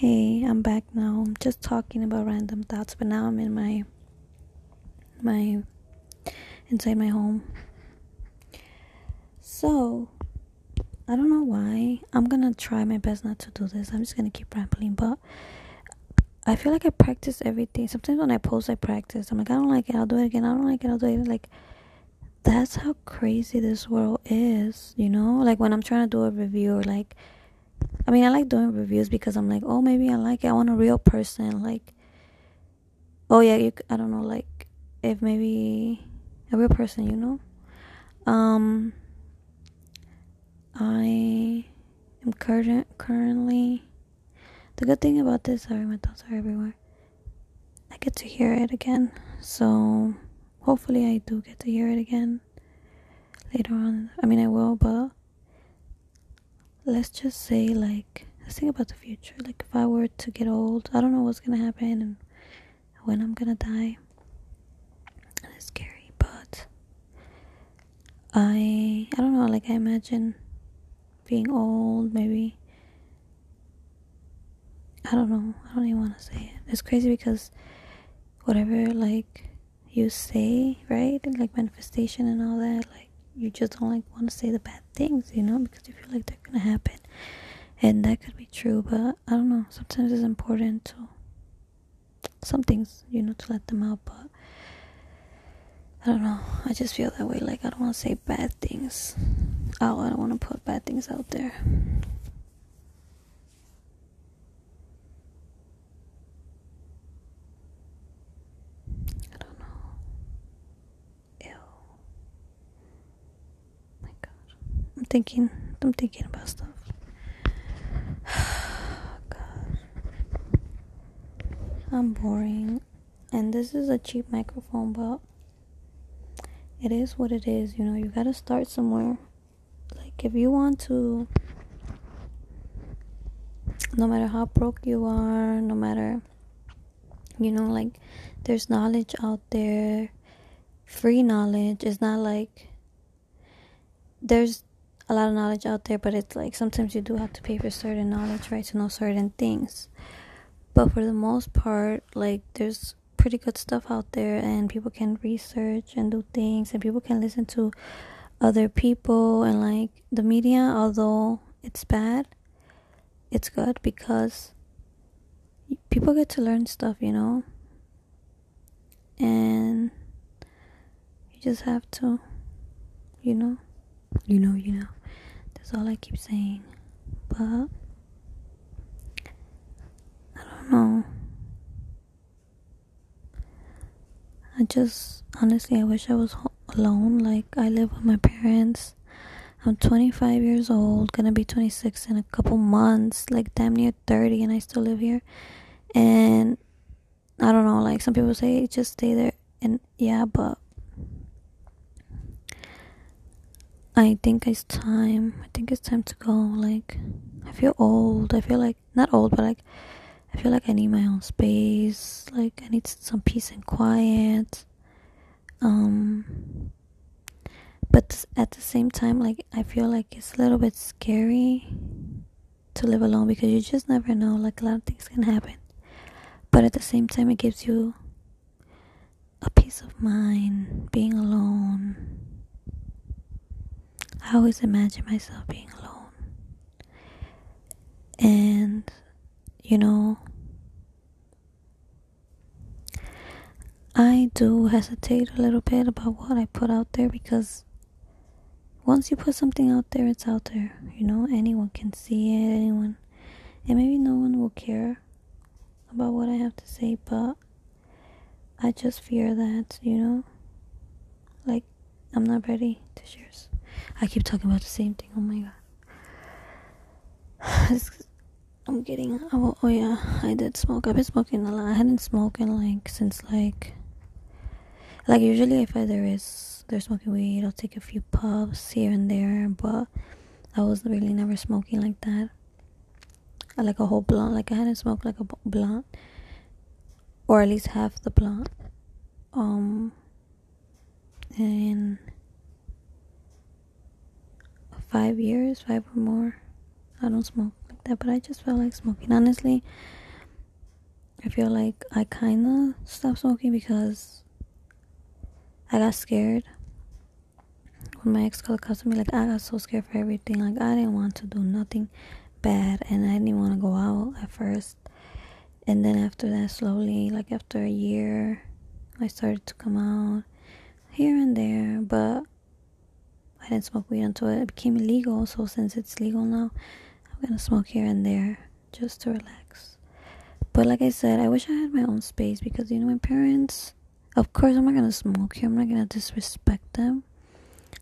Hey, I'm back now. I'm just talking about random thoughts, but now I'm in my my inside my home. So, I don't know why. I'm gonna try my best not to do this. I'm just gonna keep rambling, but I feel like I practice everything. Sometimes when I post, I practice. I'm like, I don't like it. I'll do it again. I don't like it. I'll do it. Like, that's how crazy this world is, you know? Like, when I'm trying to do a review or like I mean, I like doing reviews because I'm like, oh, maybe I like it. I want a real person. Like, oh yeah, you. I don't know, like if maybe a real person, you know. Um, I am current currently. The good thing about this, sorry, my thoughts are everywhere. I get to hear it again, so hopefully I do get to hear it again later on. I mean, I will, but let's just say like let's think about the future. Like if i were to get old i don't know what's gonna happen and when i'm gonna die. And it's scary but i i don't know like i imagine being old maybe. I don't know. I don't even want to say it. It's crazy because whatever like you say right? Like manifestation and all that like you just don't like want to say the bad things, you know, because you feel like they're gonna happen. And that could be true, but I don't know. Sometimes it's important to some things, you know, to let them out, but I don't know. I just feel that way. Like I don't want to say bad things Oh, I don't want to put bad things out there. Thinking. I'm thinking about stuff. God. I'm boring. And this is a cheap microphone, but it is what it is. You know, you gotta start somewhere. Like, if you want to, no matter how broke you are, no matter, you know, like, there's knowledge out there, free knowledge. It's not like there's a lot of knowledge out there, but it's like sometimes you do have to pay for certain knowledge, right, to know certain things. But for the most part, like there's pretty good stuff out there, and people can research and do things, and people can listen to other people, and like the media, although it's bad, it's good because people get to learn stuff, you know, and you just have to, you know, you know, you know. That's all I keep saying. But I don't know. I just honestly I wish I was alone. Like I live with my parents. I'm 25 years old, gonna be 26 in a couple months, like damn near 30, and I still live here. And I don't know, like some people say, just stay there. And yeah, but I think it's time. I think it's time to go. Like, I feel old. I feel like, not old, but like, I feel like I need my own space. Like, I need some peace and quiet. Um, but at the same time, like, I feel like it's a little bit scary to live alone because you just never know. Like, a lot of things can happen. But at the same time, it gives you a peace of mind being alone I always imagine myself being alone. And, you know, I do hesitate a little bit about what I put out there because once you put something out there, it's out there. You know, anyone can see it, anyone. And maybe no one will care about what I have to say, but I just fear that, you know, like I'm not ready to share. I keep talking about the same thing. Oh my god. I'm getting. Oh, oh yeah, I did smoke. I've been smoking a lot. I hadn't smoked in like since like. Like usually, if I, there is they're smoking weed, I'll take a few puffs here and there. But I was really never smoking like that. Like a whole blunt. Like I hadn't smoked like a blunt, or at least half the blunt. Um. And five years, five or more. I don't smoke like that, but I just felt like smoking. Honestly, I feel like I kind of stopped smoking because I got scared when my ex called to me. Like I got so scared for everything. Like I didn't want to do nothing bad, and I didn't want to go out at first. And then after that, slowly, like after a year, I started to come out here and there, but I didn't smoke weed until it became illegal. So since it's legal now, I'm gonna smoke here and there just to relax. But like I said, I wish I had my own space because you know my parents. Of course, I'm not gonna smoke here. I'm not gonna disrespect them.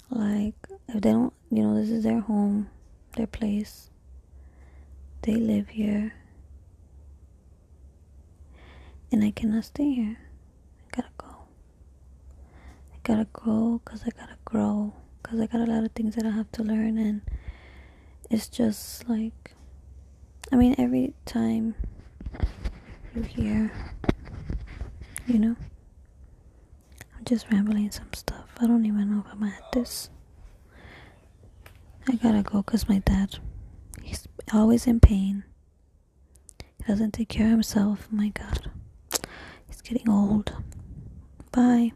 Like if they don't, you know, this is their home, their place. They live here, and I cannot stay here. I gotta go. I gotta go because I gotta grow because I got a lot of things that I have to learn, and it's just like, I mean, every time you hear, you know, I'm just rambling some stuff. I don't even know if I'm at this. I gotta go because my dad, he's always in pain. He doesn't take care of himself. My God, he's getting old. Bye.